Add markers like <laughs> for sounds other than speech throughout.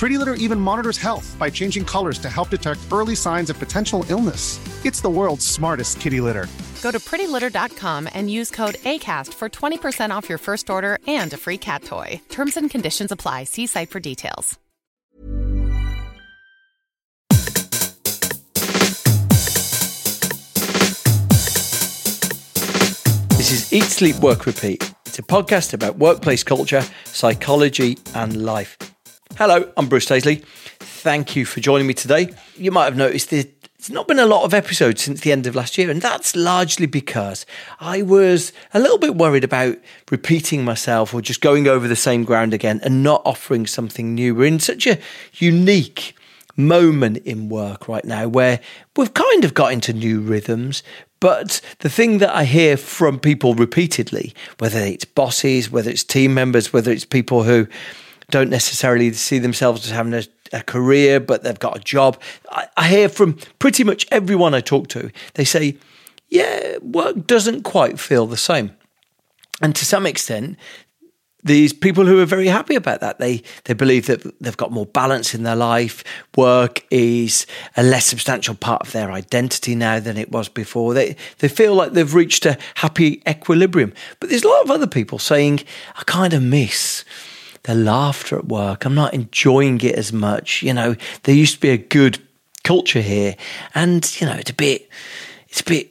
Pretty Litter even monitors health by changing colors to help detect early signs of potential illness. It's the world's smartest kitty litter. Go to prettylitter.com and use code ACAST for 20% off your first order and a free cat toy. Terms and conditions apply. See site for details. This is Eat, Sleep, Work, Repeat. It's a podcast about workplace culture, psychology, and life. Hello, I'm Bruce Daisley. Thank you for joining me today. You might have noticed there's not been a lot of episodes since the end of last year, and that's largely because I was a little bit worried about repeating myself or just going over the same ground again and not offering something new. We're in such a unique moment in work right now where we've kind of got into new rhythms. But the thing that I hear from people repeatedly, whether it's bosses, whether it's team members, whether it's people who don't necessarily see themselves as having a, a career, but they've got a job. I, I hear from pretty much everyone I talk to, they say, yeah, work doesn't quite feel the same. And to some extent, these people who are very happy about that. They they believe that they've got more balance in their life. Work is a less substantial part of their identity now than it was before. They they feel like they've reached a happy equilibrium. But there's a lot of other people saying, I kind of miss the laughter at work. I'm not enjoying it as much. You know, there used to be a good culture here, and you know, it's a bit, it's a bit,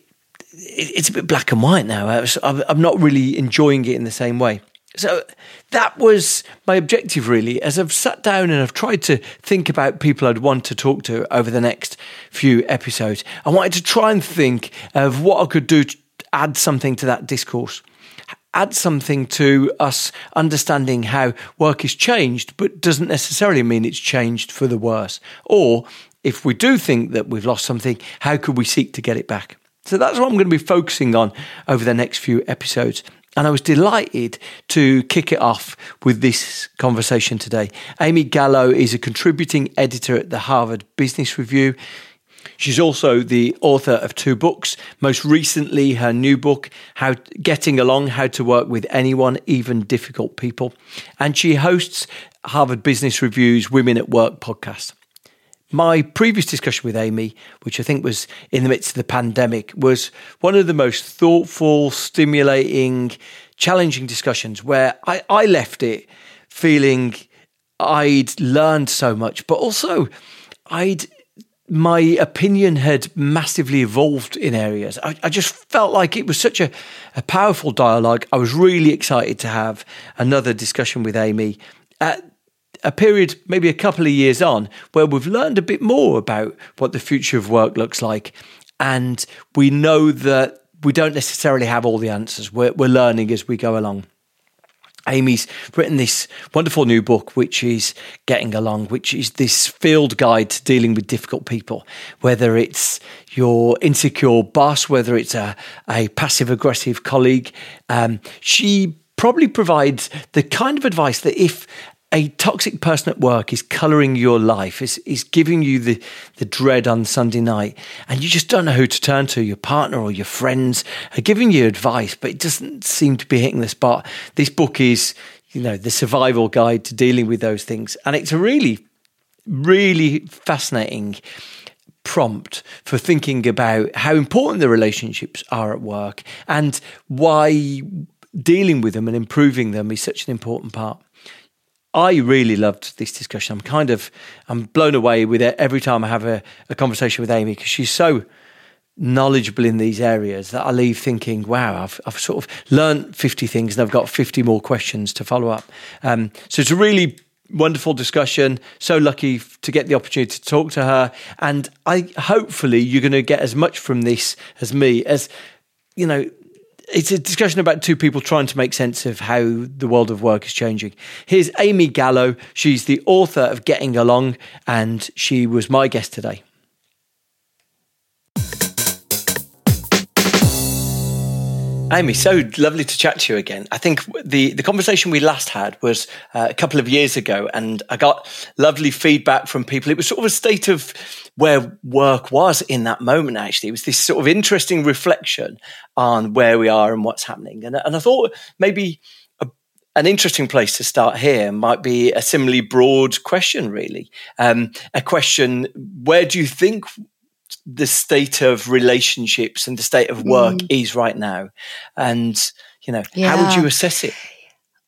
it's a bit black and white now. I'm not really enjoying it in the same way. So that was my objective, really, as I've sat down and I've tried to think about people I'd want to talk to over the next few episodes. I wanted to try and think of what I could do to add something to that discourse, add something to us understanding how work is changed, but doesn't necessarily mean it's changed for the worse. Or if we do think that we've lost something, how could we seek to get it back? So that's what I'm going to be focusing on over the next few episodes. And I was delighted to kick it off with this conversation today. Amy Gallo is a contributing editor at the Harvard Business Review. She's also the author of two books. Most recently, her new book, How Getting Along, How to Work with Anyone, Even Difficult People. And she hosts Harvard Business Review's Women at Work podcast. My previous discussion with Amy, which I think was in the midst of the pandemic, was one of the most thoughtful, stimulating, challenging discussions where I, I left it feeling I'd learned so much, but also I'd my opinion had massively evolved in areas. I, I, just felt like it was such a, a powerful dialogue. I was really excited to have another discussion with Amy at a period, maybe a couple of years on, where we've learned a bit more about what the future of work looks like. And we know that we don't necessarily have all the answers. We're, we're learning as we go along. Amy's written this wonderful new book, which is Getting Along, which is this field guide to dealing with difficult people, whether it's your insecure boss, whether it's a, a passive aggressive colleague. Um, she probably provides the kind of advice that if a toxic person at work is colouring your life, is, is giving you the, the dread on Sunday night, and you just don't know who to turn to. Your partner or your friends are giving you advice, but it doesn't seem to be hitting the spot. This book is, you know, the survival guide to dealing with those things. And it's a really, really fascinating prompt for thinking about how important the relationships are at work and why dealing with them and improving them is such an important part. I really loved this discussion. I'm kind of I'm blown away with it every time I have a, a conversation with Amy because she's so knowledgeable in these areas that I leave thinking, wow, I've, I've sort of learned 50 things and I've got 50 more questions to follow up. Um, so it's a really wonderful discussion. So lucky to get the opportunity to talk to her. And I hopefully you're going to get as much from this as me as, you know, it's a discussion about two people trying to make sense of how the world of work is changing. Here's Amy Gallo. She's the author of Getting Along, and she was my guest today. Amy, so lovely to chat to you again. I think the, the conversation we last had was uh, a couple of years ago, and I got lovely feedback from people. It was sort of a state of where work was in that moment, actually. It was this sort of interesting reflection on where we are and what's happening. And, and I thought maybe a, an interesting place to start here might be a similarly broad question, really. Um, a question where do you think the state of relationships and the state of work mm. is right now and you know yeah. how would you assess it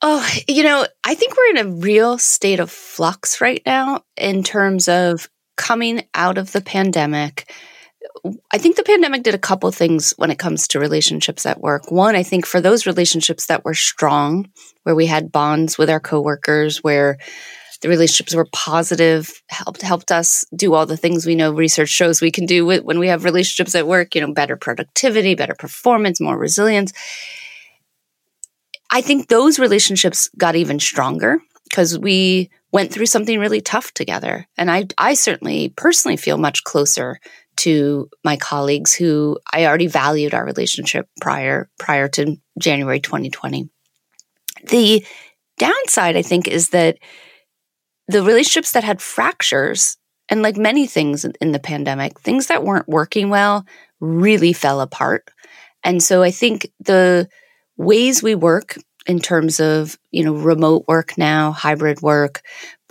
oh you know i think we're in a real state of flux right now in terms of coming out of the pandemic I think the pandemic did a couple things when it comes to relationships at work. One, I think for those relationships that were strong, where we had bonds with our coworkers, where the relationships were positive, helped helped us do all the things we know research shows we can do with, when we have relationships at work, you know, better productivity, better performance, more resilience. I think those relationships got even stronger because we went through something really tough together. And I I certainly personally feel much closer to my colleagues who I already valued our relationship prior prior to January 2020. The downside I think is that the relationships that had fractures and like many things in the pandemic, things that weren't working well really fell apart. And so I think the ways we work in terms of, you know, remote work now, hybrid work,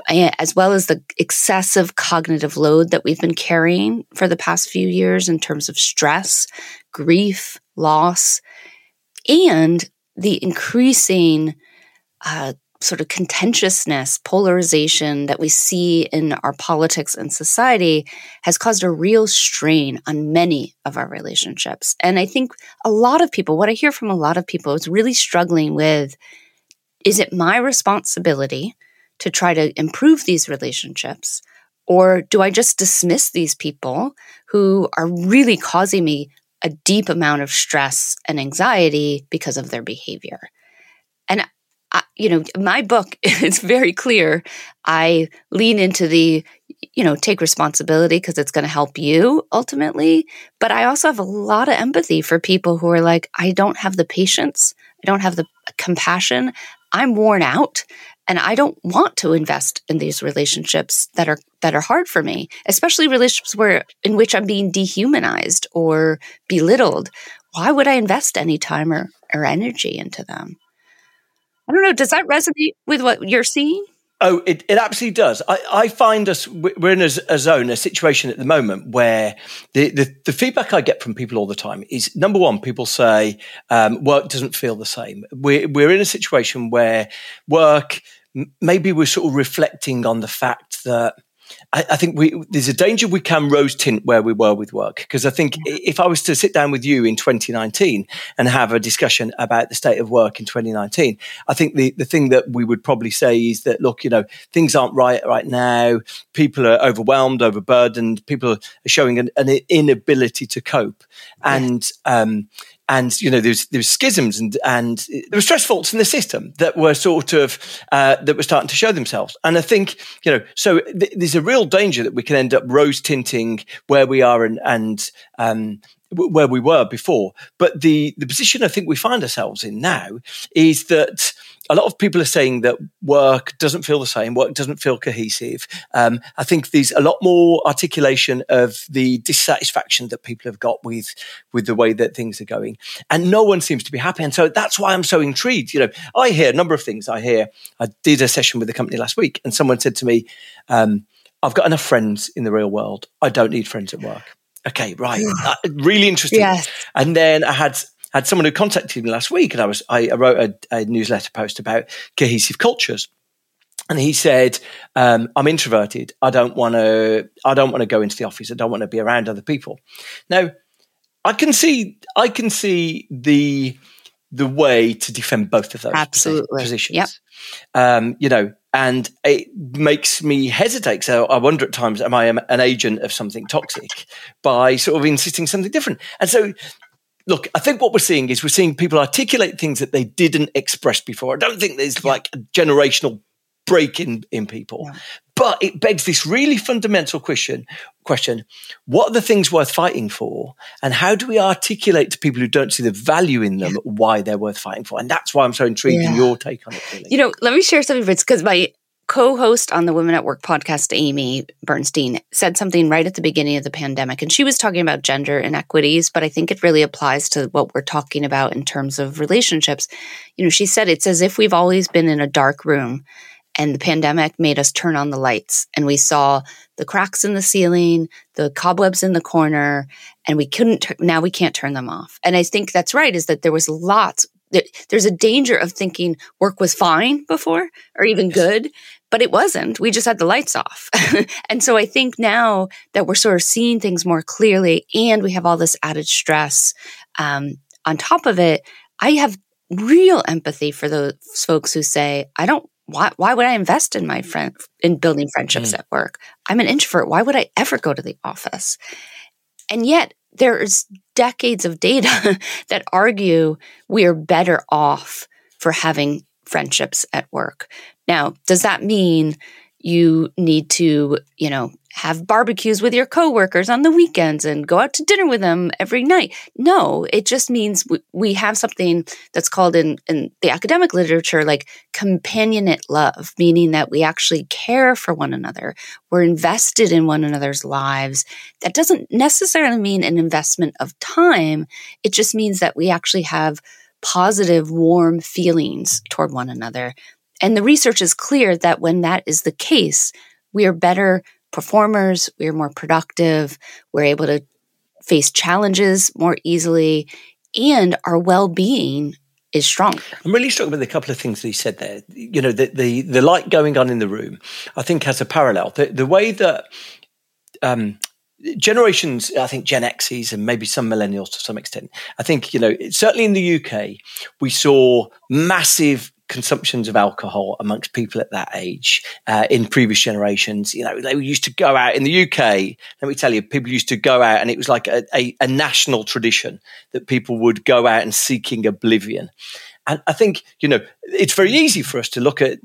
as well as the excessive cognitive load that we've been carrying for the past few years in terms of stress, grief, loss, and the increasing uh, sort of contentiousness, polarization that we see in our politics and society has caused a real strain on many of our relationships. And I think a lot of people, what I hear from a lot of people is really struggling with is it my responsibility to try to improve these relationships? Or do I just dismiss these people who are really causing me a deep amount of stress and anxiety because of their behavior? You know, my book <laughs> is very clear. I lean into the, you know, take responsibility because it's going to help you ultimately. But I also have a lot of empathy for people who are like, I don't have the patience. I don't have the compassion. I'm worn out and I don't want to invest in these relationships that are that are hard for me, especially relationships where in which I'm being dehumanized or belittled. Why would I invest any time or, or energy into them? I don't know. Does that resonate with what you're seeing? Oh, it, it absolutely does. I, I find us, we're in a, a, zone, a situation at the moment where the, the, the, feedback I get from people all the time is number one, people say um, work doesn't feel the same. We're, we're in a situation where work, maybe we're sort of reflecting on the fact that I, I, think we, there's a danger we can rose tint where we were with work. Because I think if I was to sit down with you in 2019 and have a discussion about the state of work in 2019, I think the, the thing that we would probably say is that, look, you know, things aren't right right now. People are overwhelmed, overburdened. People are showing an, an inability to cope. And, um, and you know there was, there was schisms and and there were stress faults in the system that were sort of uh, that were starting to show themselves. And I think you know so th- there's a real danger that we can end up rose tinting where we are and and um, where we were before. But the the position I think we find ourselves in now is that a lot of people are saying that work doesn't feel the same, work doesn't feel cohesive. Um, I think there's a lot more articulation of the dissatisfaction that people have got with with the way that things are going, and no one seems to be happy. And so that's why I'm so intrigued. You know, I hear a number of things. I hear I did a session with the company last week, and someone said to me. Um, I've got enough friends in the real world. I don't need friends at work. Okay, right. <sighs> Uh, really interesting. Yes. And then I had had someone who contacted me last week, and I was I, wrote a, a newsletter post about cohesive cultures. And he said, um, "I'm introverted. I don't want to. I don't want to go into the office. I don't want to be around other people." Now, I can see. I can see the the way to defend both of those Absolutely. positions. Yep. Um, you know, and it makes me hesitate. So I wonder at times, am I an agent of something toxic by sort of insisting something different? And so, look, I think what we're seeing is we're seeing people articulate things that they didn't express before. I don't think there's like a generational break in, in people. Yeah. But it begs this really fundamental question question what are the things worth fighting for and how do we articulate to people who don't see the value in them yeah. why they're worth fighting for and that's why i'm so intrigued yeah. in your take on it really. you know let me share something because my co-host on the women at work podcast amy bernstein said something right at the beginning of the pandemic and she was talking about gender inequities but i think it really applies to what we're talking about in terms of relationships you know she said it's as if we've always been in a dark room and the pandemic made us turn on the lights and we saw the cracks in the ceiling, the cobwebs in the corner, and we couldn't, now we can't turn them off. And I think that's right, is that there was lots, there's a danger of thinking work was fine before or even good, but it wasn't. We just had the lights off. <laughs> and so I think now that we're sort of seeing things more clearly and we have all this added stress um, on top of it, I have real empathy for those folks who say, I don't why, why would I invest in my friend in building friendships mm. at work? I'm an introvert. Why would I ever go to the office? And yet there's decades of data <laughs> that argue we are better off for having friendships at work. Now, does that mean you need to, you know, have barbecues with your coworkers on the weekends and go out to dinner with them every night. No, it just means we, we have something that's called in, in the academic literature like companionate love, meaning that we actually care for one another. We're invested in one another's lives. That doesn't necessarily mean an investment of time. It just means that we actually have positive, warm feelings toward one another. And the research is clear that when that is the case, we are better performers, we're more productive, we're able to face challenges more easily, and our well being is stronger. I'm really struck with a couple of things that he said there. You know, the, the, the light going on in the room, I think has a parallel. The, the way that um, generations, I think Gen X's and maybe some millennials to some extent, I think, you know, certainly in the UK, we saw massive consumptions of alcohol amongst people at that age uh, in previous generations. You know, they used to go out in the UK. Let me tell you, people used to go out, and it was like a, a, a national tradition that people would go out and seeking oblivion. And I think you know it's very easy for us to look at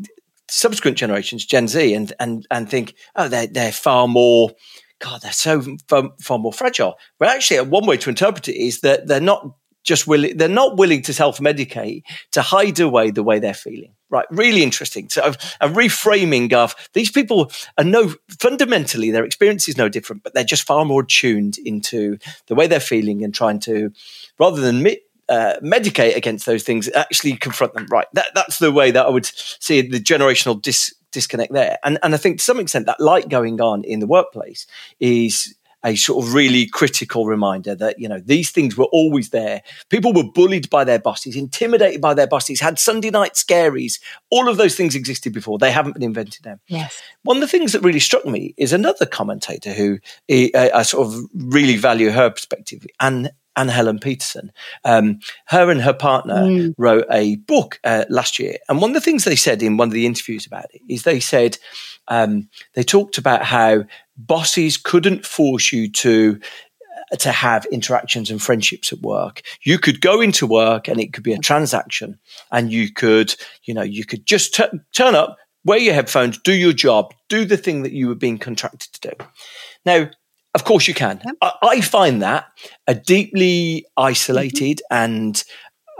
subsequent generations, Gen Z, and and and think, oh, they're they're far more. God, they're so far, far more fragile. But actually, one way to interpret it is that they're not just willing, they're not willing to self medicate to hide away the way they're feeling. Right. Really interesting. So a reframing of these people are no, fundamentally, their experience is no different, but they're just far more tuned into the way they're feeling and trying to, rather than uh, medicate against those things, actually confront them. Right. That, that's the way that I would see the generational dis- disconnect there. And, and I think to some extent that light going on in the workplace is a sort of really critical reminder that, you know, these things were always there. People were bullied by their bosses, intimidated by their bosses, had Sunday night scaries. All of those things existed before. They haven't been invented now. Yes. One of the things that really struck me is another commentator who I, I sort of really value her perspective, and Anne Helen Petersen. Um, her and her partner mm. wrote a book uh, last year. And one of the things they said in one of the interviews about it is they said, um, they talked about how bosses couldn't force you to uh, to have interactions and friendships at work. You could go into work and it could be a transaction and you could, you know, you could just t- turn up, wear your headphones, do your job, do the thing that you were being contracted to do. Now, of course you can. I, I find that a deeply isolated mm-hmm. and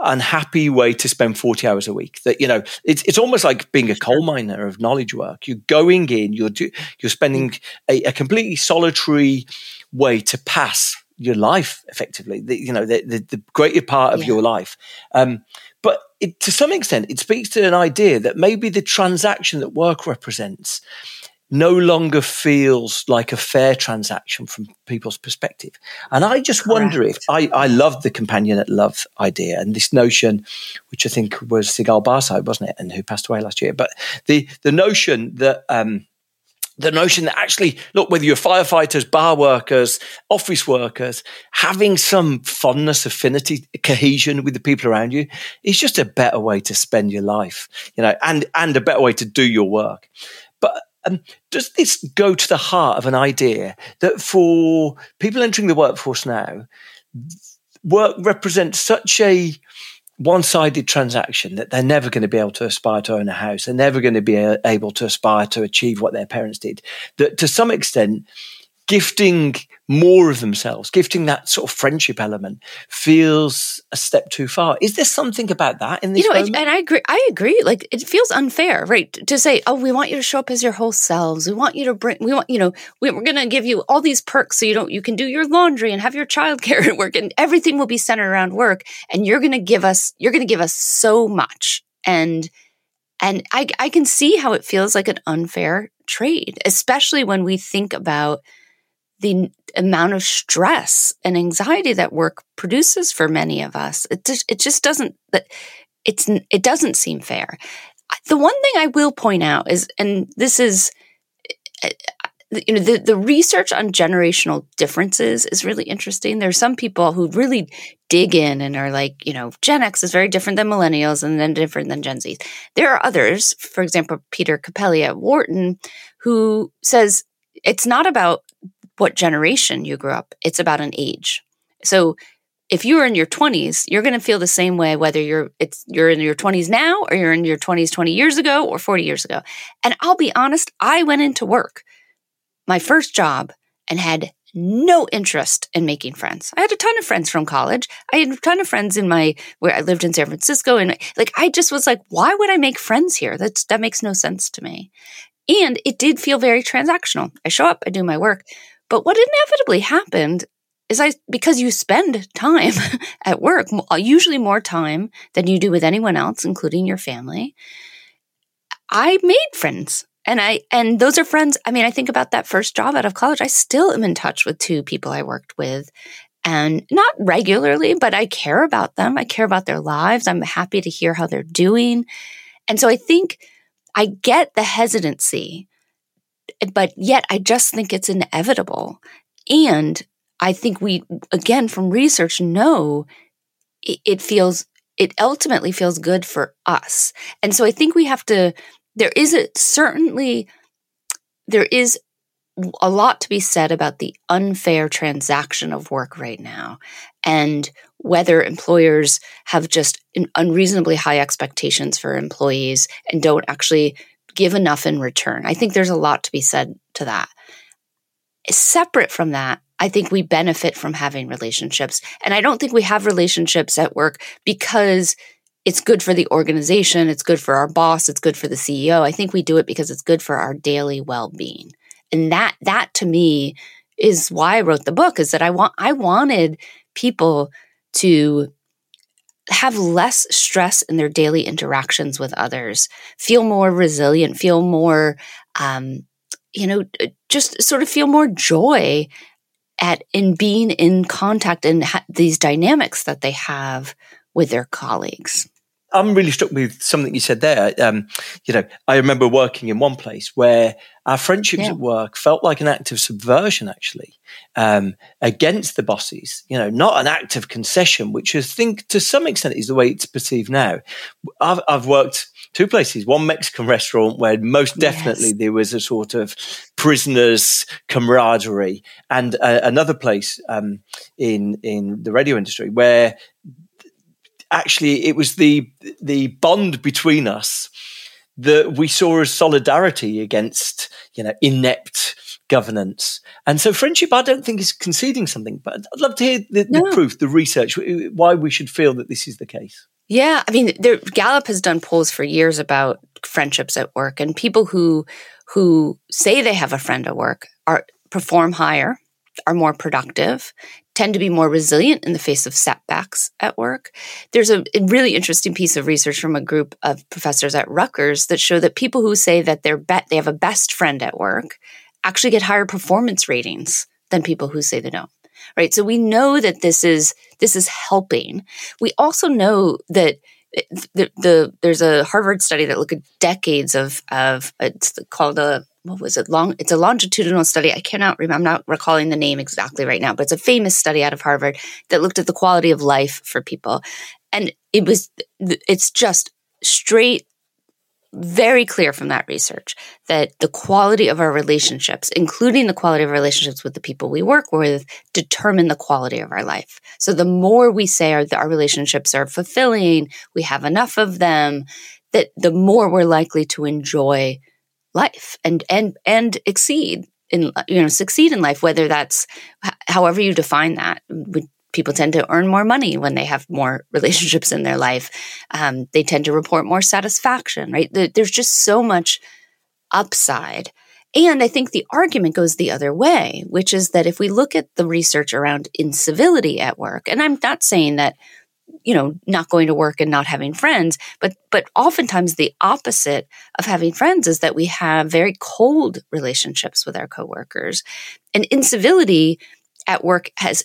unhappy way to spend 40 hours a week. That you know it's, it's almost like being a coal miner of knowledge work. You're going in you're do, you're spending a, a, completely solitary way to pass your life effectively. The, you know the, the, the greater part of yeah. your life. Um, but it, to some extent it speaks to an idea that maybe the transaction that work represents no longer feels like a fair transaction from people's perspective. And I just Correct. wonder if I, I love the companionate love idea and this notion, which I think was Sigal Barsade, wasn't it? And who passed away last year. But the, the notion that, um, the notion that actually, look, whether you're firefighters, bar workers, office workers, having some fondness, affinity, cohesion with the people around you is just a better way to spend your life, you know, and, and a better way to do your work. Um, does this go to the heart of an idea that for people entering the workforce now, work represents such a one sided transaction that they're never going to be able to aspire to own a house. They're never going to be able to aspire to achieve what their parents did. That to some extent, gifting more of themselves, gifting that sort of friendship element feels a step too far. Is there something about that in this? You know, and I agree. I agree. Like it feels unfair, right? To say, "Oh, we want you to show up as your whole selves. We want you to bring. We want you know, we, we're going to give you all these perks so you don't. You can do your laundry and have your childcare <laughs> at work, and everything will be centered around work. And you're going to give us. You're going to give us so much, and and I I can see how it feels like an unfair trade, especially when we think about the amount of stress and anxiety that work produces for many of us. It just, it just doesn't, it's, it doesn't seem fair. The one thing I will point out is, and this is, eh, you know, the, the research on generational differences is really interesting. There's some people who really dig in and are like, you know, Gen X is very different than millennials and then different than Gen Z. There are others, for example, Peter Cappelli at Wharton, who says it's not about what generation you grew up. It's about an age. So if you're in your 20s, you're going to feel the same way whether you're it's you're in your 20s now or you're in your 20s 20 years ago or 40 years ago. And I'll be honest, I went into work my first job and had no interest in making friends. I had a ton of friends from college. I had a ton of friends in my where I lived in San Francisco and like I just was like why would I make friends here? That's that makes no sense to me. And it did feel very transactional. I show up, I do my work. But what inevitably happened is I because you spend time <laughs> at work, uh, usually more time than you do with anyone else, including your family. I made friends. And I and those are friends. I mean, I think about that first job out of college. I still am in touch with two people I worked with and not regularly, but I care about them. I care about their lives. I'm happy to hear how they're doing. And so I think I get the hesitancy but yet I just think it's inevitable. And I think we, again, from research, know it, feels, it ultimately feels good for us. And so I think we have to, there is a certainly, there is a lot to be said about the unfair transaction of work right now and whether employers have just unreasonably high expectations for employees and don't actually give enough in return. I think there's a lot to be said to that. Separate from that, I think we benefit from having relationships. And I don't think we have relationships at work because it's good for the organization, it's good for our boss, it's good for the CEO. I think we do it because it's good for our daily well-being. And that that to me is why I wrote the book is that I want I wanted people to have less stress in their daily interactions with others, feel more resilient, feel more, um, you know, just sort of feel more joy at in being in contact and ha- these dynamics that they have with their colleagues. I'm really struck with something you said there. Um, you know, I remember working in one place where our friendships yeah. at work felt like an act of subversion, actually, um, against the bosses. You know, not an act of concession, which I think to some extent is the way it's perceived now. I've, I've worked two places, one Mexican restaurant where most definitely yes. there was a sort of prisoners camaraderie, and uh, another place um, in in the radio industry where actually it was the the bond between us that we saw as solidarity against you know inept governance and so friendship i don't think is conceding something but i'd love to hear the, no. the proof the research why we should feel that this is the case yeah i mean there, gallup has done polls for years about friendships at work and people who who say they have a friend at work are perform higher are more productive, tend to be more resilient in the face of setbacks at work. There's a, really interesting piece of research from a group of professors at Rutgers that show that people who say that they're be- they have a best friend at work actually get higher performance ratings than people who say they don't. Right? So we know that this is this is helping. We also know that eh, the, the, there's a Harvard study that looked at decades of of it's called a what was it? Long it's a longitudinal study. I cannot remember i'm not recalling the name exactly right now but it's a famous study out of harvard that looked at the quality of life for people. And it was it's just straight very clear from that research that the quality of our relationships, including the quality of relationships with the people we work with, determine the quality of our life. So the more we say our, our relationships are fulfilling, we have enough of them, that the more we're likely to enjoy life and and and exceed in you know succeed in life whether that's however you define that people tend to earn more money when they have more <laughs> relationships in their life. Um, they tend to report more satisfaction, right? There's just so much upside. And I think the argument goes the other way, which is that if we look at the research around incivility at work, and I'm not saying that you know not going to work and not having friends but but oftentimes the opposite of having friends is that we have very cold relationships with our coworkers. And incivility at work has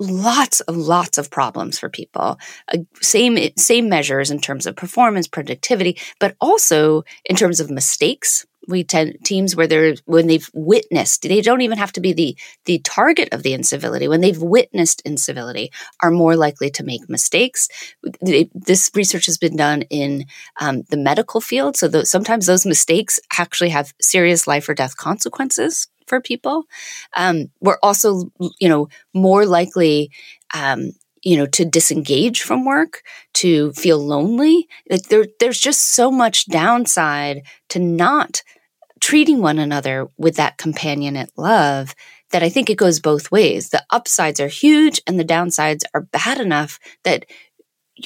lots of lots of problems for people. Uh, same same measures in terms of performance productivity but also in terms of mistakes we tend teams where they're when they've witnessed they don't even have to be the the target of the incivility when they've witnessed incivility are more likely to make mistakes this research has been done in um, the medical field so sometimes those mistakes actually have serious life or death consequences for people. Um, we're also, you know, more likely, um, you know, to disengage from work, to feel lonely. Like there, there's just so much downside to not treating one another with that companionate love that I think it goes both ways. The upsides are huge and the downsides are bad enough that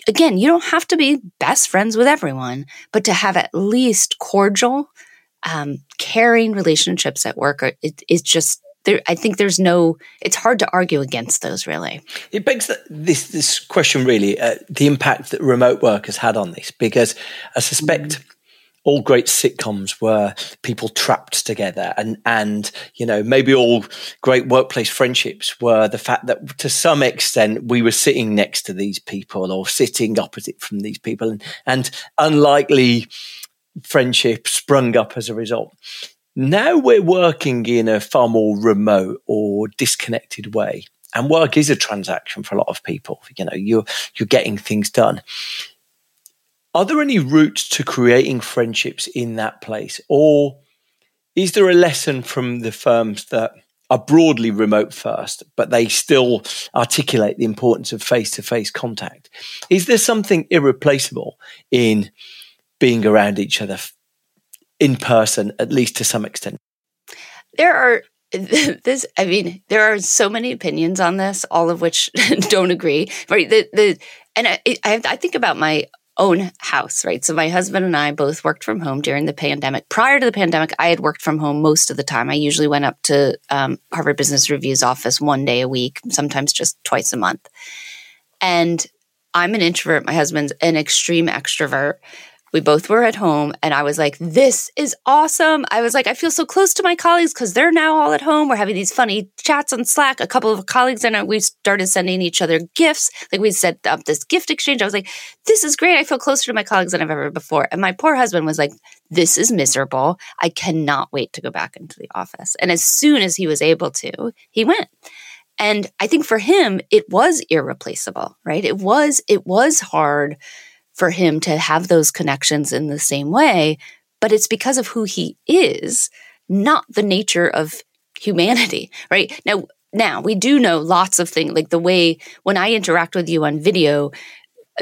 again, you don't have to be best friends with everyone, but to have at least cordial um, caring relationships at work are, it, it's just there, I think there's no. It's hard to argue against those. Really, it begs the, this this question really uh, the impact that remote work has had on this because I suspect. Mm. All great sitcoms were people trapped together, and and you know maybe all great workplace friendships were the fact that to some extent we were sitting next to these people or sitting opposite from these people, and, and unlikely friendship sprung up as a result. Now we're working in a far more remote or disconnected way. And work is a transaction for a lot of people. You know, you're you're getting things done. Are there any routes to creating friendships in that place? Or is there a lesson from the firms that are broadly remote first, but they still articulate the importance of face to face contact? Is there something irreplaceable in being around each other in person, at least to some extent? There are <laughs> this i mean there are so many opinions on this all of which <laughs> don't agree right the the and I, I, I think about my own house right? So my husband and i both worked from home during the pandemic. Prior to the pandemic i had worked from home most of the time. I usually went up to um, harvard business review's office one day a week sometimes just twice a month. And i'm an introvert. My husband's an extreme extrovert we both were at home and I was like, this is awesome. I was like, I feel so close to my colleagues because they're now all at home. We're having these funny chats on Slack. A couple of colleagues and we started sending each other gifts. Like we set up this gift exchange. I was like, this is great. I feel closer to my colleagues than I've ever before. And my poor husband was like, this is miserable. I cannot wait to go back into the office. And as soon as he was able to, he went. And I think for him, it was irreplaceable, right? It was, it was hard for him to have those connections in the same way, but it's because of who he is, not the nature of humanity, <laughs> right? Now, now we do know lots of things like the way when I interact with you on video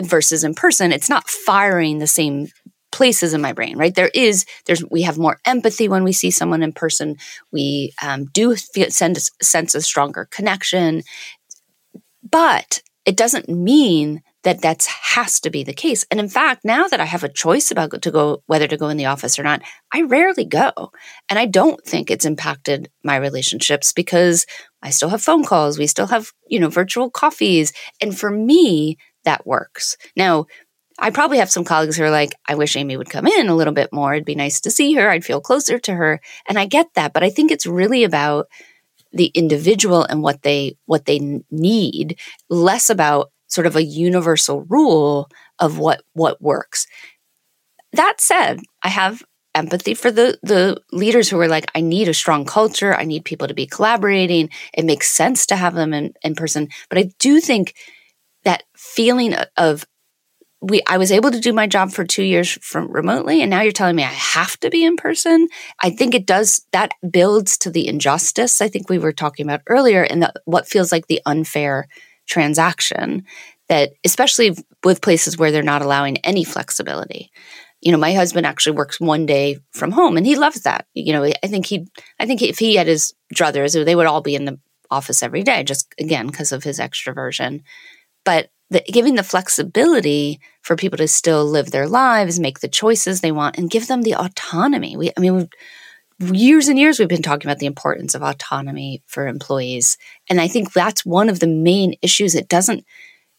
versus in person, it's not firing the same places in my brain, right? There is, there's, we have more empathy when we see someone in person. We um, do feel, send a sense of stronger connection, but it doesn't mean that that's has to be the case. And in fact, now that I have a choice about to go whether to go in the office or not, I rarely go. And I don't think it's impacted my relationships because I still have phone calls, we still have, you know, virtual coffees, and for me that works. Now, I probably have some colleagues who are like, I wish Amy would come in a little bit more. It'd be nice to see her. I'd feel closer to her. And I get that, but I think it's really about the individual and what they what they need, less about sort of a universal rule of what what works. That said, I have empathy for the the leaders who are like, I need a strong culture. I need people to be collaborating. It makes sense to have them in, in person. But I do think that feeling of we I was able to do my job for two years from remotely, and now you're telling me I have to be in person. I think it does that builds to the injustice I think we were talking about earlier, and the, what feels like the unfair transaction that especially with places where they're not allowing any flexibility. You know my husband actually works one day from home and he loves that. You know i think he i think if he had his druthers they would all be in the office every day just again because of his extroversion. But the, giving the flexibility for people to still live their lives make the choices they want and give them the autonomy. We i mean years and years we've been talking about the importance of autonomy for employees. And i think that's one of the main issues it doesn't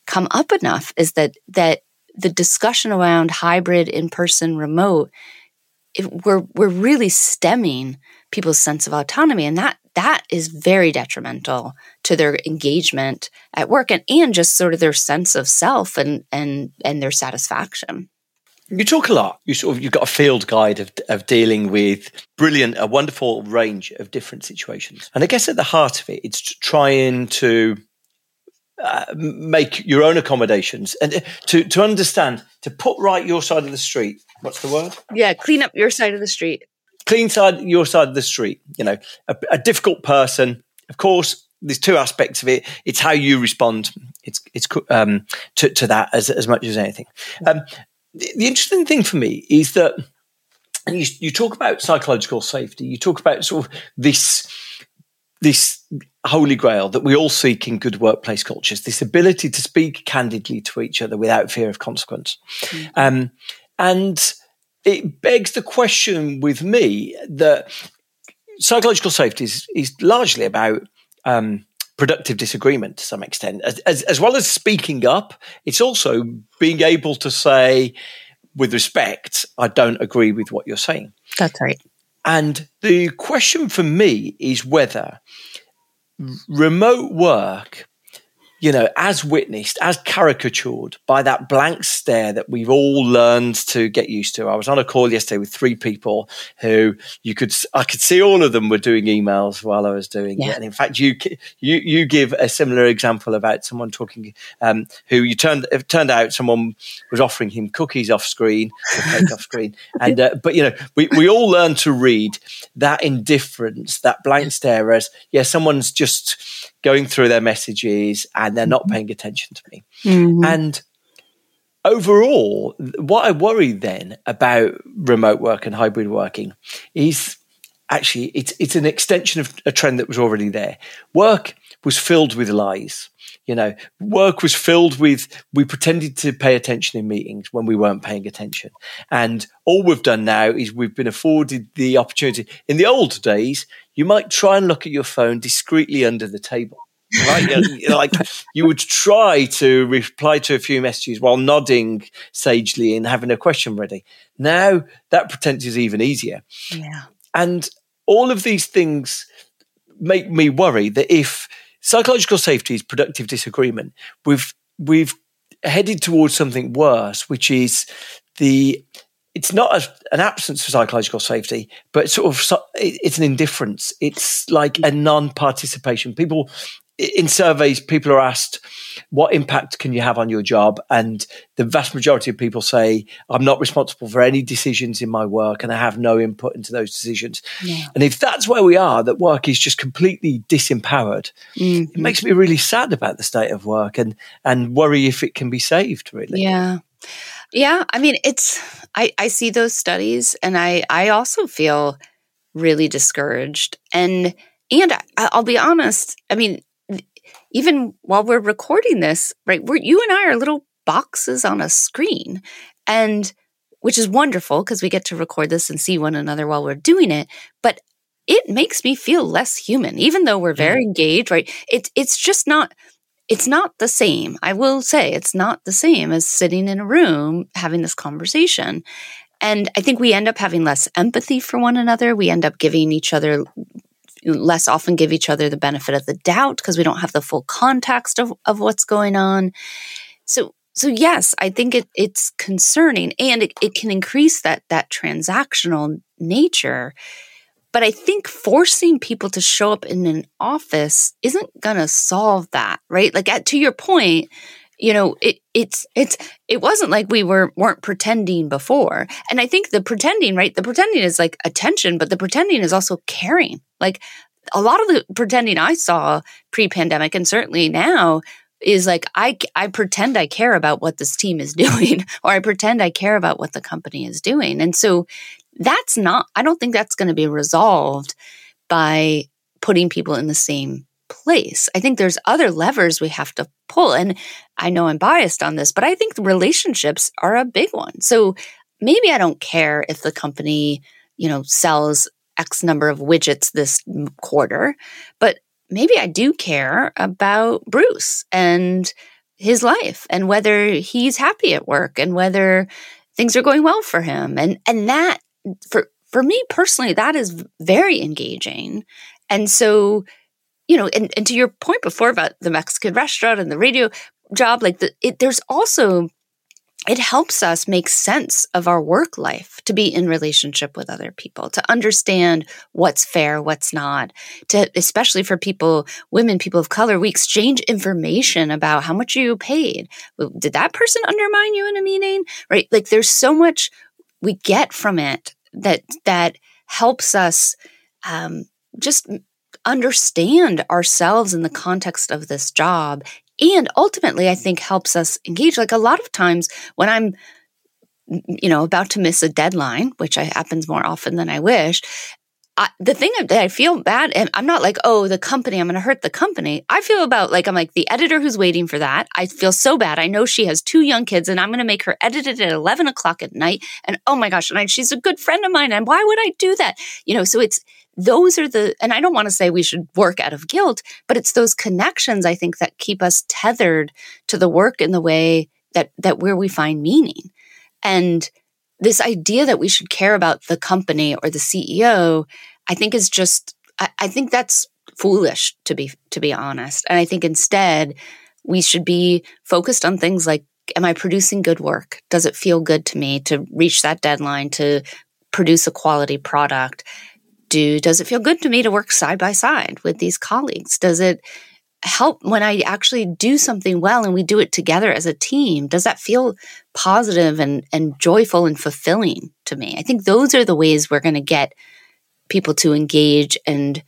come up enough is that that the discussion around hybrid in person remote it, we're we're really stemming people's sense of autonomy. And that that is very detrimental to their engagement at work and, and just sort of their sense of self and and and their satisfaction you talk a lot. You sort of you've got a field guide of of dealing with brilliant, a wonderful range of different situations. And I guess at the heart of it, it's trying to uh, make your own accommodations and uh, to to understand to put right your side of the street. What's the word? Yeah, clean up your side of the street. Clean side your side of the street. You know, a, a difficult person. Of course, there's two aspects of it. It's how you respond. It's it's um, to to that as as much as anything. Um, the, the interesting thing for me is that you, you talk about psychological safety. You talk about sort of this this holy grail that we all seek in good workplace cultures this ability to speak candidly to each other without fear of consequence mm. um, and it begs the question with me that psychological safety is, is largely about um, productive disagreement to some extent. As, as, as well as speaking up it's also being able to say with respect i don't agree with what you're saying. That's right. And the question for me is whether remote work you know, as witnessed, as caricatured by that blank stare that we've all learned to get used to. I was on a call yesterday with three people who you could, I could see all of them were doing emails while I was doing yeah. it. And in fact, you, you, you give a similar example about someone talking, um, who you turned, it turned out someone was offering him cookies off screen, cake off screen. <laughs> And, uh, but you know, we, we all learn to read that indifference, that blank stare as, yeah, someone's just, going through their messages and they're not mm-hmm. paying attention to me. Mm-hmm. And overall, what I worry then about remote work and hybrid working is actually it's it's an extension of a trend that was already there. Work was filled with lies. You know, work was filled with we pretended to pay attention in meetings when we weren't paying attention. And all we've done now is we've been afforded the opportunity. In the old days, you might try and look at your phone discreetly under the table. Right? like you would try to reply to a few messages while nodding sagely and having a question ready. Now that pretense is even easier. Yeah. And all of these things make me worry that if psychological safety is productive disagreement. We've we've headed towards something worse, which is the it's not a, an absence of psychological safety, but sort of it's an indifference. It's like a non-participation. People in surveys, people are asked, what impact can you have on your job? And the vast majority of people say, I'm not responsible for any decisions in my work and I have no input into those decisions. Yeah. And if that's where we are, that work is just completely disempowered, mm-hmm. it makes me really sad about the state of work and, and worry if it can be saved, really. Yeah. Yeah. I mean, it's, I, I see those studies and I, I also feel really discouraged. And, and I'll be honest, I mean, even while we're recording this, right, we're, you and I are little boxes on a screen. And which is wonderful because we get to record this and see one another while we're doing it. But it makes me feel less human, even though we're very mm. engaged, right? It's it's just not it's not the same. I will say it's not the same as sitting in a room having this conversation. And I think we end up having less empathy for one another. We end up giving each other less often give each other the benefit of the doubt because we don't have the full context of, of what's going on. So so yes, I think it, it's concerning and it, it can increase that that transactional nature. But I think forcing people to show up in an office isn't going to solve that, right? Like at, to your point, you know, it it's it's it wasn't like we were weren't pretending before. And I think the pretending, right? The pretending is like attention, but the pretending is also caring. Like a lot of the pretending I saw pre-pandemic and certainly now is like I I pretend I care about what this team is <laughs> doing or I pretend I care about what the company is doing. And so that's not I don't think that's going to be resolved by putting people in the same place. I think there's other levers we have to pull and I know I'm biased on this, but I think relationships are a big one. So maybe I don't care if the company, you know, sells X number of widgets this quarter, but maybe I do care about Bruce and his life and whether he's happy at work and whether things are going well for him. And and that for for me personally, that is very engaging. And so, you know, and, and to your point before about the Mexican restaurant and the radio job, like the, it, there's also it helps us make sense of our work life to be in relationship with other people to understand what's fair what's not to especially for people women people of color we exchange information about how much you paid. Did that person undermine you in a meeting? Right? Like there's so much we get from it that that helps us um, just understand ourselves in the context of this job and ultimately i think helps us engage like a lot of times when i'm mm, you know about to miss a deadline which I, happens more often than i wish I, the thing that I feel bad, and I'm not like, oh, the company, I'm going to hurt the company. I feel about like, I'm like the editor who's waiting for that. I feel so bad. I know she has two young kids and I'm going to make her edit it at 11 o'clock at night. And oh my gosh, and I, she's a good friend of mine. And why would I do that? You know, so it's, those are the, and I don't want to say we should work out of guilt, but it's those connections I think that keep us tethered to the work in the way that, that where we find meaning. And this idea that we should care about the company or the CEO, I think is just, I, I think that's foolish to be, to be honest. And I think instead we should be focused on things like, am I producing good work? Does it feel good to me to reach that deadline, to produce a quality product? Do? Does it feel good to me to work side by side with these colleagues? Does it help when i actually do something well and we do it together as a team? Does that feel positive and and joyful and fulfilling to me? I think those are the ways we're going to get people to engage and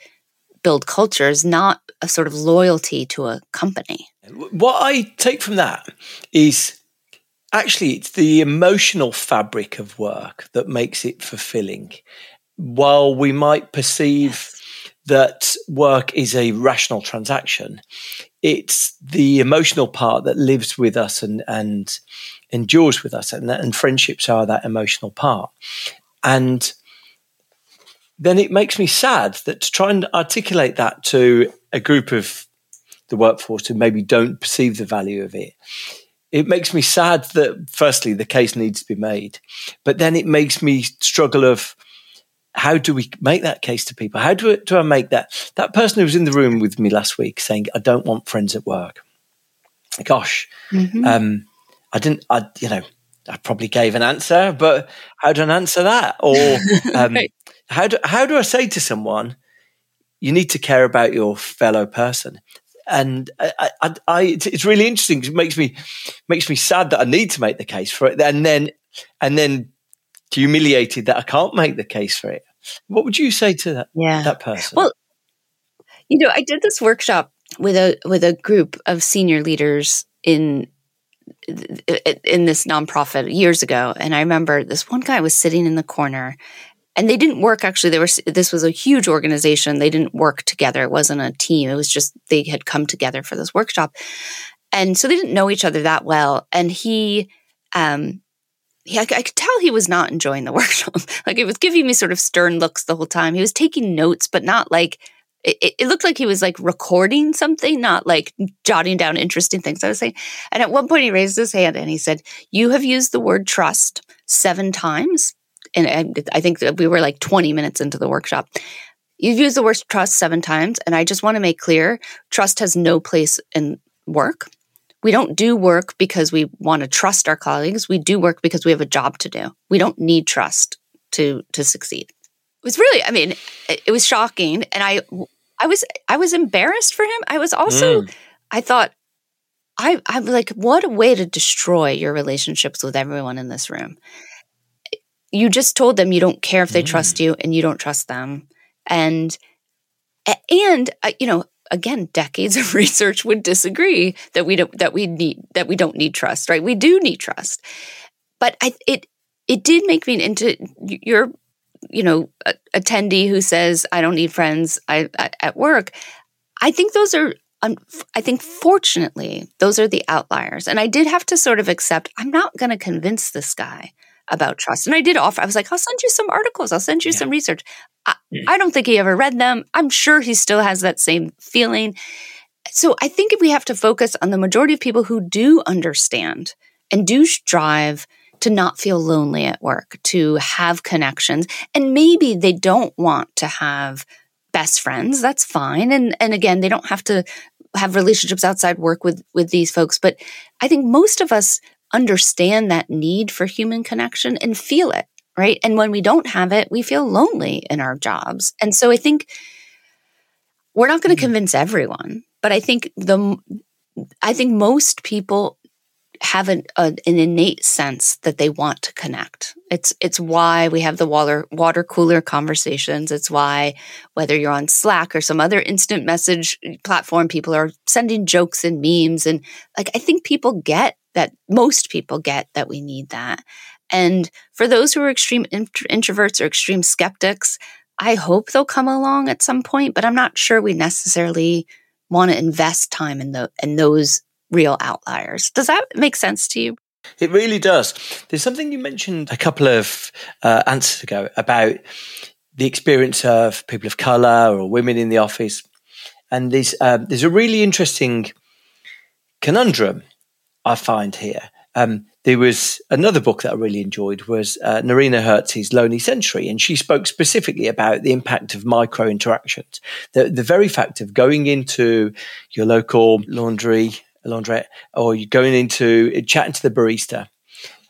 build cultures not a sort of loyalty to a company. What i take from that is actually it's the emotional fabric of work that makes it fulfilling while we might perceive yes. that work is a rational transaction, it's the emotional part that lives with us and, and endures with us, and, and friendships are that emotional part. And then it makes me sad that to try and articulate that to a group of the workforce who maybe don't perceive the value of it, it makes me sad that firstly the case needs to be made, but then it makes me struggle of how do we make that case to people? How do, do I make that? That person who was in the room with me last week saying, I don't want friends at work. Gosh, mm-hmm. um, I didn't, I, you know, I probably gave an answer, but how do I answer that? Or <laughs> um, right. how, do, how do I say to someone, you need to care about your fellow person? and I, I, I, it's really interesting. Cause It makes me makes me sad that I need to make the case for it, and then and then humiliated that I can't make the case for it. What would you say to that yeah. that person? Well, you know, I did this workshop with a with a group of senior leaders in in this nonprofit years ago, and I remember this one guy was sitting in the corner, and they didn't work. Actually, they were. This was a huge organization. They didn't work together. It wasn't a team. It was just they had come together for this workshop, and so they didn't know each other that well. And he um, he, I, could tell he was not enjoying the <laughs> workshop. like it was giving me sort of stern looks the whole time. He was taking notes, but not like it, it, looked like he was like recording something, not like jotting down interesting things I was saying. And at one point, he raised his hand and he said, "You have used the word trust seven times." And I, I think that we were like 20 minutes into the workshop. You've used the word trust seven times, and I just want to make clear: trust has no place in work. We don't do work because we want to trust our colleagues. We do work because we have a job to do. We don't need trust to to succeed. It was really, I mean, it, it was shocking, and I, I was, I was embarrassed for him. I was also, Mm. I thought, I, I'm like, what a way to destroy your relationships with everyone in this room. You just told them you don't care if they trust you, and you don't trust them, and, and uh, you know, again, decades of <laughs> research would disagree that we don't that we need that we don't need trust, right? We do need trust, but I it it did make me into your you know a, attendee who says I don't need friends I, I at work. I think those are. Um, I think fortunately those are the outliers, and I did have to sort of accept. I'm not going to convince this guy about trust, and I did offer. I was like, I'll send you some articles. I'll send you some research. I, hmm. I don't think he ever read them. I'm sure he still has that same feeling. So I think if we have to focus on the majority of people who do understand and do strive to not feel lonely at work, to have connections, and maybe they don't want to have best friends, that's fine. And and again, they don't have to have relationships outside work with with these folks, but I think most of us understand that need for human connection and feel it, right? And when we don't have it, we feel lonely in our jobs. And so I think we're not going to mm-hmm. convince everyone, but I think the I think most people have an, a, an innate sense that they want to connect. It's it's why we have the water water cooler conversations. It's why whether you're on Slack or some other instant message platform, people are sending jokes and memes, and like I think people get that. Most people get that we need that. And for those who are extreme introverts or extreme skeptics, I hope they'll come along at some point. But I'm not sure we necessarily want to invest time in the in those real outliers. Does that make sense to you? It really does. There's something you mentioned a couple of uh, answers ago about the experience of people of color or women in the office, and there's um, there's a really interesting conundrum I find here. Um, there was another book that I really enjoyed was uh, Noreena Hertz's Lonely Century, and she spoke specifically about the impact of micro interactions. The, the very fact of going into your local laundry, laundrette, or you're going into chatting to the barista,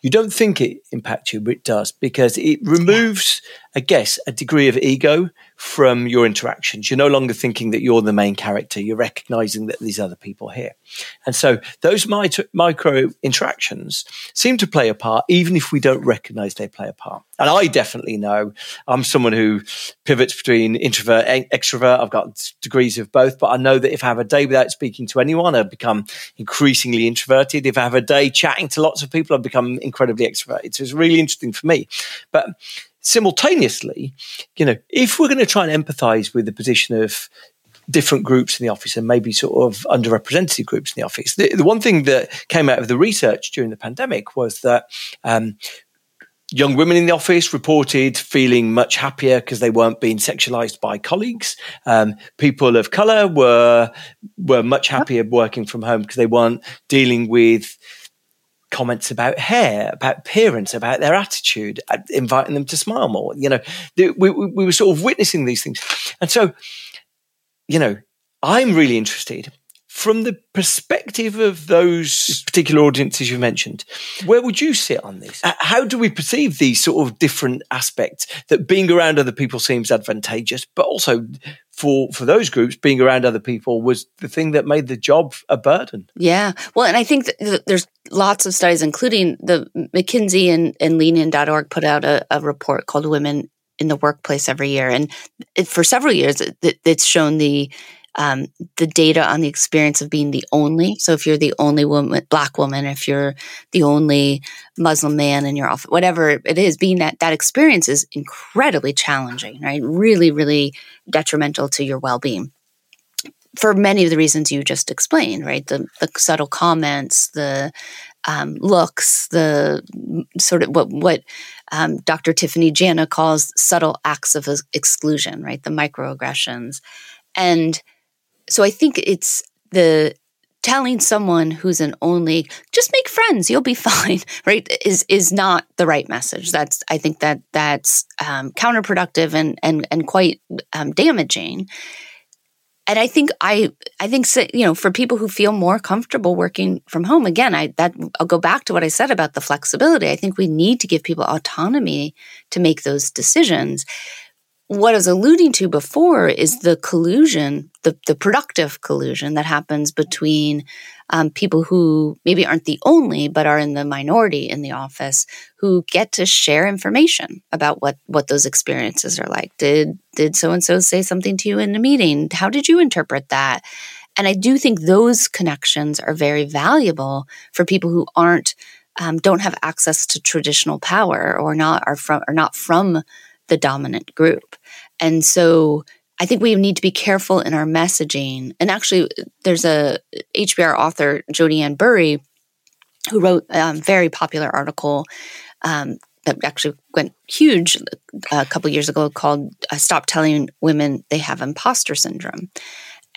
you don't think it impacts you, but it does because it removes, I guess, a degree of ego from your interactions. You're no longer thinking that you're the main character. You're recognizing that there's other people here. And so those mit- micro interactions seem to play a part, even if we don't recognize they play a part. And I definitely know I'm someone who pivots between introvert and extrovert. I've got degrees of both, but I know that if I have a day without speaking to anyone, I become increasingly introverted. If I have a day chatting to lots of people, I become incredibly extroverted. So it's really interesting for me. But simultaneously, you know, if we're going to try and empathize with the position of different groups in the office and maybe sort of underrepresented groups in the office, the, the one thing that came out of the research during the pandemic was that um, young women in the office reported feeling much happier because they weren't being sexualized by colleagues. Um, people of color were were much happier working from home because they weren't dealing with comments about hair, about appearance, about their attitude, uh, inviting them to smile more. You know, we, we, we were sort of witnessing these things, and so you know, I'm really interested from the perspective of those particular audiences you mentioned. Where would you sit on this? Uh, How do we perceive these sort of different aspects that being around other people seems advantageous, but also for for those groups, being around other people was the thing that made the job a burden. Yeah. Well, and I think that there's lots of studies, including the McKinsey and, and Lean-In.org put out a, a report called Women in the Workplace every year. And it, for several years, it, it- it's shown the um, the data on the experience of being the only. So if you're the only woman, black woman, if you're the only Muslim man in your office, whatever it is, being that that experience is incredibly challenging, right? Really, really detrimental to your well-being for many of the reasons you just explained, right? The the subtle comments, the um, looks, the sort of what what um, Dr. Tiffany Jana calls subtle acts of exclusion, right? The microaggressions, and so I think it's the telling someone who's an only just make friends you'll be <laughs> fine right is is not the right message that's i think that that's um, counterproductive and and and quite um, damaging and I think I I think you know for people who feel more comfortable working from home again I that I'll go back to what I said about the flexibility. I think we need to give people autonomy to make those decisions. What I was alluding to before is the collusion, the the productive collusion that happens between um, people who maybe aren't the only, but are in the minority in the office who get to share information about what what those experiences are like. Did did so and so say something to you in a meeting? How did you interpret that? And I do think those connections are very valuable for people who aren't um, don't have access to traditional power or not are from are not from the dominant group. And so I think we need to be careful in our messaging. And actually, there's a HBR author, Jodi Ann Burey, who wrote a very popular article um, that actually went huge a couple years ago called uh, "Stop Telling Women They Have Imposter Syndrome."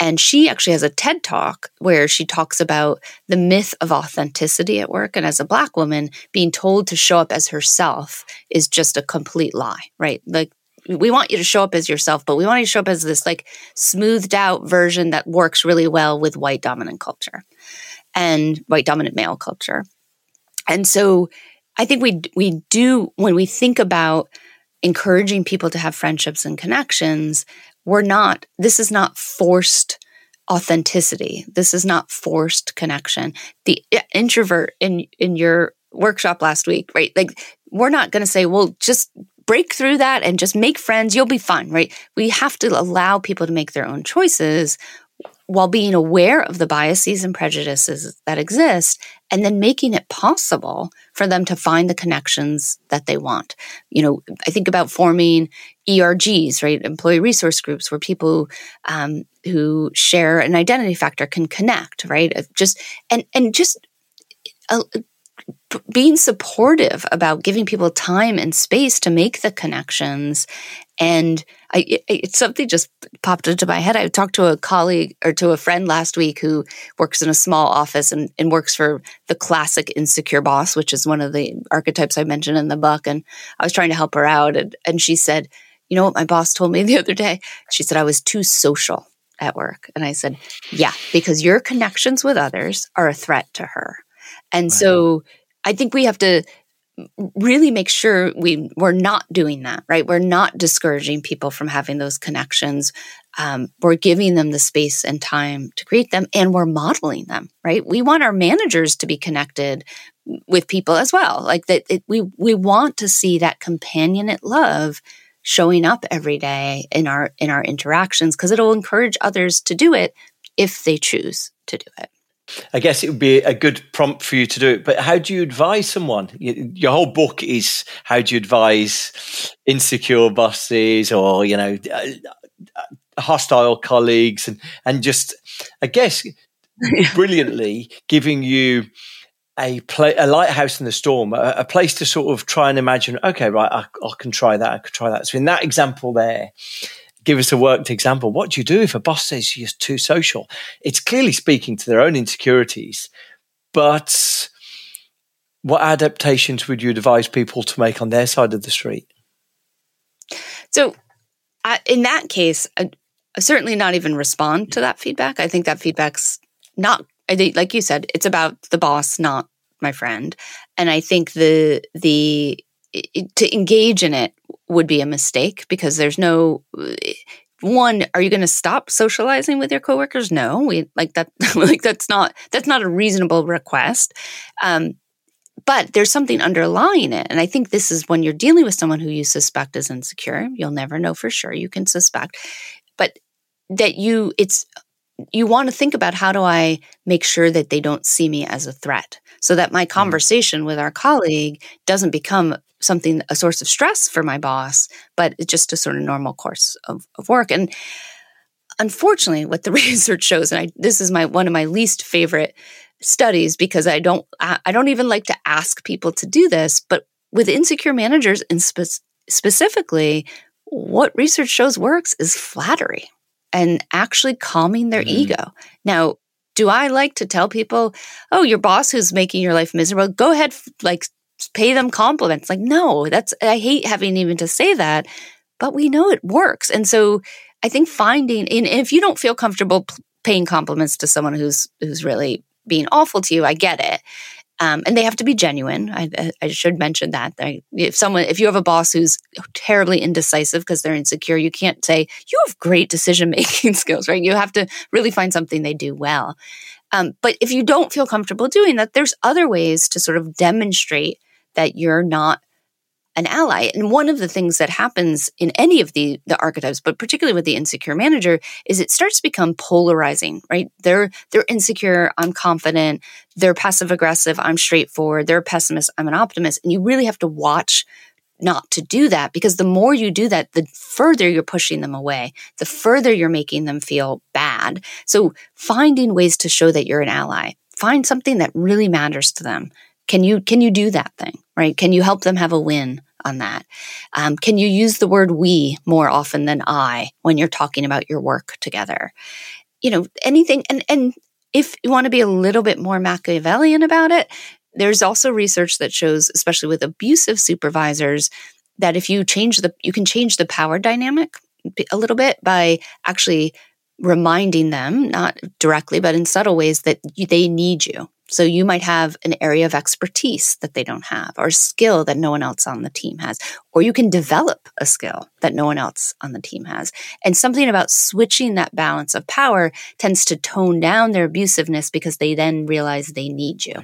And she actually has a TED talk where she talks about the myth of authenticity at work. And as a Black woman, being told to show up as herself is just a complete lie, right? Like we want you to show up as yourself, but we want you to show up as this like smoothed out version that works really well with white dominant culture and white dominant male culture. And so I think we we do when we think about encouraging people to have friendships and connections, we're not this is not forced authenticity. This is not forced connection. The introvert in in your workshop last week, right? Like we're not going to say, "Well, just break through that and just make friends, you'll be fine, right? We have to allow people to make their own choices while being aware of the biases and prejudices that exist and then making it possible for them to find the connections that they want. You know, I think about forming ERGs, right? Employee resource groups where people um, who share an identity factor can connect, right? Just and and just uh, being supportive about giving people time and space to make the connections and I, it, it, something just popped into my head. I talked to a colleague or to a friend last week who works in a small office and, and works for the classic insecure boss, which is one of the archetypes I mentioned in the book. And I was trying to help her out. And, and she said, You know what my boss told me the other day? She said, I was too social at work. And I said, Yeah, because your connections with others are a threat to her. And wow. so I think we have to really make sure we we're not doing that right we're not discouraging people from having those connections um, we're giving them the space and time to create them and we're modeling them right we want our managers to be connected with people as well like that it, we we want to see that companionate love showing up every day in our in our interactions because it'll encourage others to do it if they choose to do it I guess it would be a good prompt for you to do it. But how do you advise someone? Your whole book is how do you advise insecure bosses or you know uh, uh, hostile colleagues and and just I guess <laughs> brilliantly giving you a a lighthouse in the storm, a, a, place to sort of try and imagine. Okay, right, I, I can try that. I could try that. So in that example there, give us a worked example. What do you do if a boss says you're too social? It's clearly speaking to their own insecurities, but what adaptations would you advise people to make on their side of the street? So, in that case, I certainly not even respond to that feedback. I think that feedback's not. I think, like you said, it's about the boss, not my friend. And I think the the to engage in it would be a mistake because there's no one are you going to stop socializing with your coworkers no we like that <laughs> like that's not that's not a reasonable request um, but there's something underlying it and i think this is when you're dealing with someone who you suspect is insecure you'll never know for sure you can suspect but that you it's you want to think about how do i make sure that they don't see me as a threat so that my mm. conversation with our colleague doesn't become something a source of stress for my boss, but it's just a sort of normal course of, of work. And unfortunately, what the <laughs> research shows, and I, this is my one of my least favorite studies because I don't I, I don't even like to ask people to do this, but with insecure managers and spe- specifically, what research shows works is flattery and actually calming their mm-hmm. ego. Now, do I like to tell people, "Oh, your boss who's making your life miserable, go ahead like pay them compliments. Like, no, that's, I hate having even to say that, but we know it works. And so I think finding, and if you don't feel comfortable paying compliments to someone who's who's really being awful to you, I get it. Um, and they have to be genuine. I, I should mention that. if someone, if you have a boss who's terribly indecisive because they're insecure, you can't say you have great decision making <laughs> skills, right? You have to really find something they do well. Um, but if you don't feel comfortable doing that, there's other ways to sort of demonstrate that you're not an ally. And one of the things that happens in any of the the archetypes, but particularly with the insecure manager, is it starts to become polarizing, right? They're they're insecure, I'm confident, they're passive aggressive, I'm straightforward, they're a pessimist, I'm an optimist. And you really have to watch not to do that because the more you do that, the further you're pushing them away, the further you're making them feel bad. So finding ways to show that you're an ally, find something that really matters to them can you can you do that thing, right? Can you help them have a win on that? Um, can you use the word we more often than I when you're talking about your work together? You know, anything and and if you want to be a little bit more Machiavellian about it, there's also research that shows, especially with abusive supervisors, that if you change the you can change the power dynamic a little bit by actually reminding them, not directly, but in subtle ways, that you, they need you. So you might have an area of expertise that they don't have, or skill that no one else on the team has, or you can develop a skill that no one else on the team has. And something about switching that balance of power tends to tone down their abusiveness because they then realize they need you.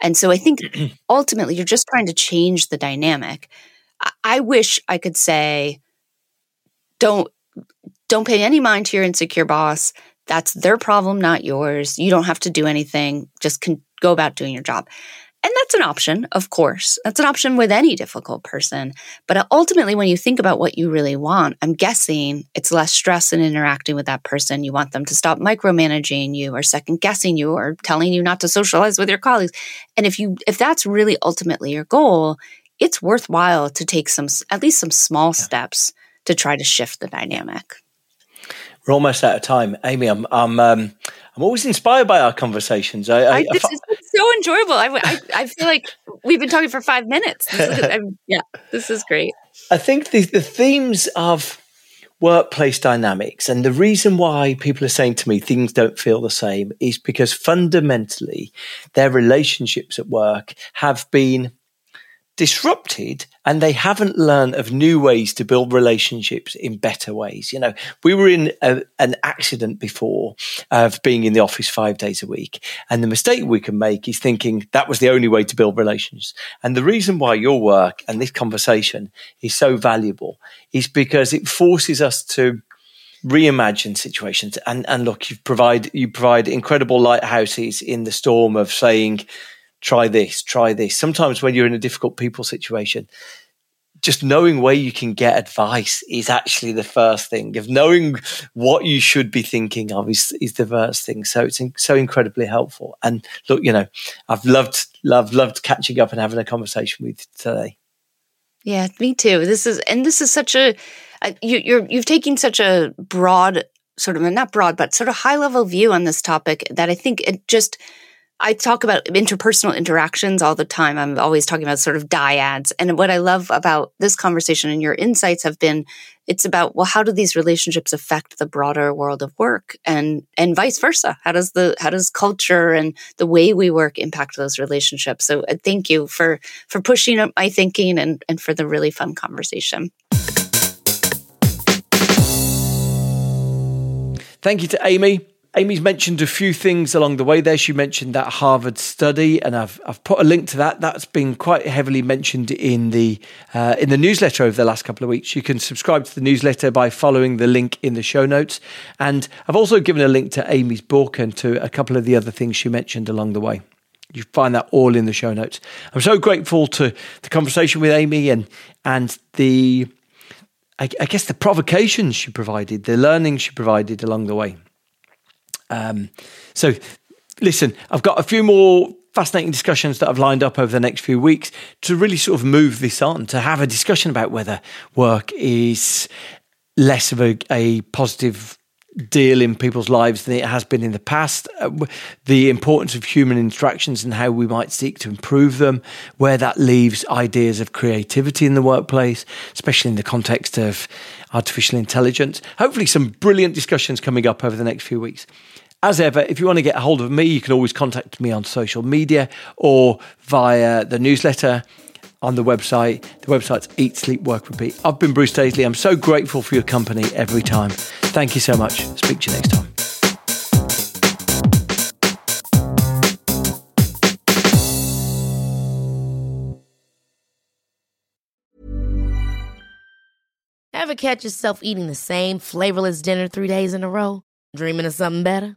And so I think <clears throat> ultimately you're just trying to change the dynamic. I wish I could say, don't don't pay any mind to your insecure boss. That's their problem, not yours. You don't have to do anything. Just can go about doing your job. And that's an option, of course. That's an option with any difficult person. But uh, ultimately, when you think about what you really want, I'm guessing it's less stress in interacting with that person. You want them to stop micromanaging you or second guessing you or telling you not to socialize with your colleagues. And if you, if that's really ultimately your goal, it's worthwhile to take some, at least some small yeah. steps to try to shift the dynamic. We're almost out of time, Amy. I'm I'm um, I'm always inspired by our conversations. I, I, I this is so enjoyable. I, I, I feel like we've been talking for five minutes. This is, yeah, this is great. I think the the themes of workplace dynamics and the reason why people are saying to me things don't feel the same is because fundamentally their relationships at work have been disrupted and they haven't learned of new ways to build relationships in better ways. You know, we were in a, an accident before of being in the office five days a week. And the mistake we can make is thinking that was the only way to build relations. And the reason why your work and this conversation is so valuable is because it forces us to reimagine situations and and look you provide you provide incredible lighthouses in the storm of saying try this, try this. Sometimes when you're in a difficult people situation, just knowing where you can get advice is actually the first thing. Of knowing what you should be thinking of is, is the first thing. So it's in, so incredibly helpful. And look, you know, I've loved, loved, loved catching up and having a conversation with you today. Yeah, me too. This is, and this is such a, you, you're, you've taken such a broad sort of, not broad, but sort of high level view on this topic that I think it just, I talk about interpersonal interactions all the time. I'm always talking about sort of dyads. And what I love about this conversation and your insights have been it's about well how do these relationships affect the broader world of work? And and vice versa. How does the how does culture and the way we work impact those relationships? So uh, thank you for for pushing up my thinking and and for the really fun conversation. Thank you to amy Amy's mentioned a few things along the way there. She mentioned that Harvard study, and I've I've put a link to that. That's been quite heavily mentioned in the uh, in the newsletter over the last couple of weeks. You can subscribe to the newsletter by following the link in the show notes, and I've also given a link to Amy's book and to a couple of the other things she mentioned along the way. You find that all in the show notes. I'm so grateful to the conversation with Amy and and the I, I guess the provocations she provided, the learning she provided along the way. Um, so, listen, I've got a few more fascinating discussions that I've lined up over the next few weeks to really sort of move this on, to have a discussion about whether work is less of a, a positive deal in people's lives than it has been in the past. Uh, the importance of human interactions and how we might seek to improve them, where that leaves ideas of creativity in the workplace, especially in the context of artificial intelligence. Hopefully, some brilliant discussions coming up over the next few weeks. As ever, if you want to get a hold of me, you can always contact me on social media or via the newsletter on the website. The website's Eat, Sleep, Work, Repeat. I've been Bruce Daisley. I'm so grateful for your company every time. Thank you so much. Speak to you next time. Ever catch yourself eating the same flavorless dinner three days in a row? Dreaming of something better?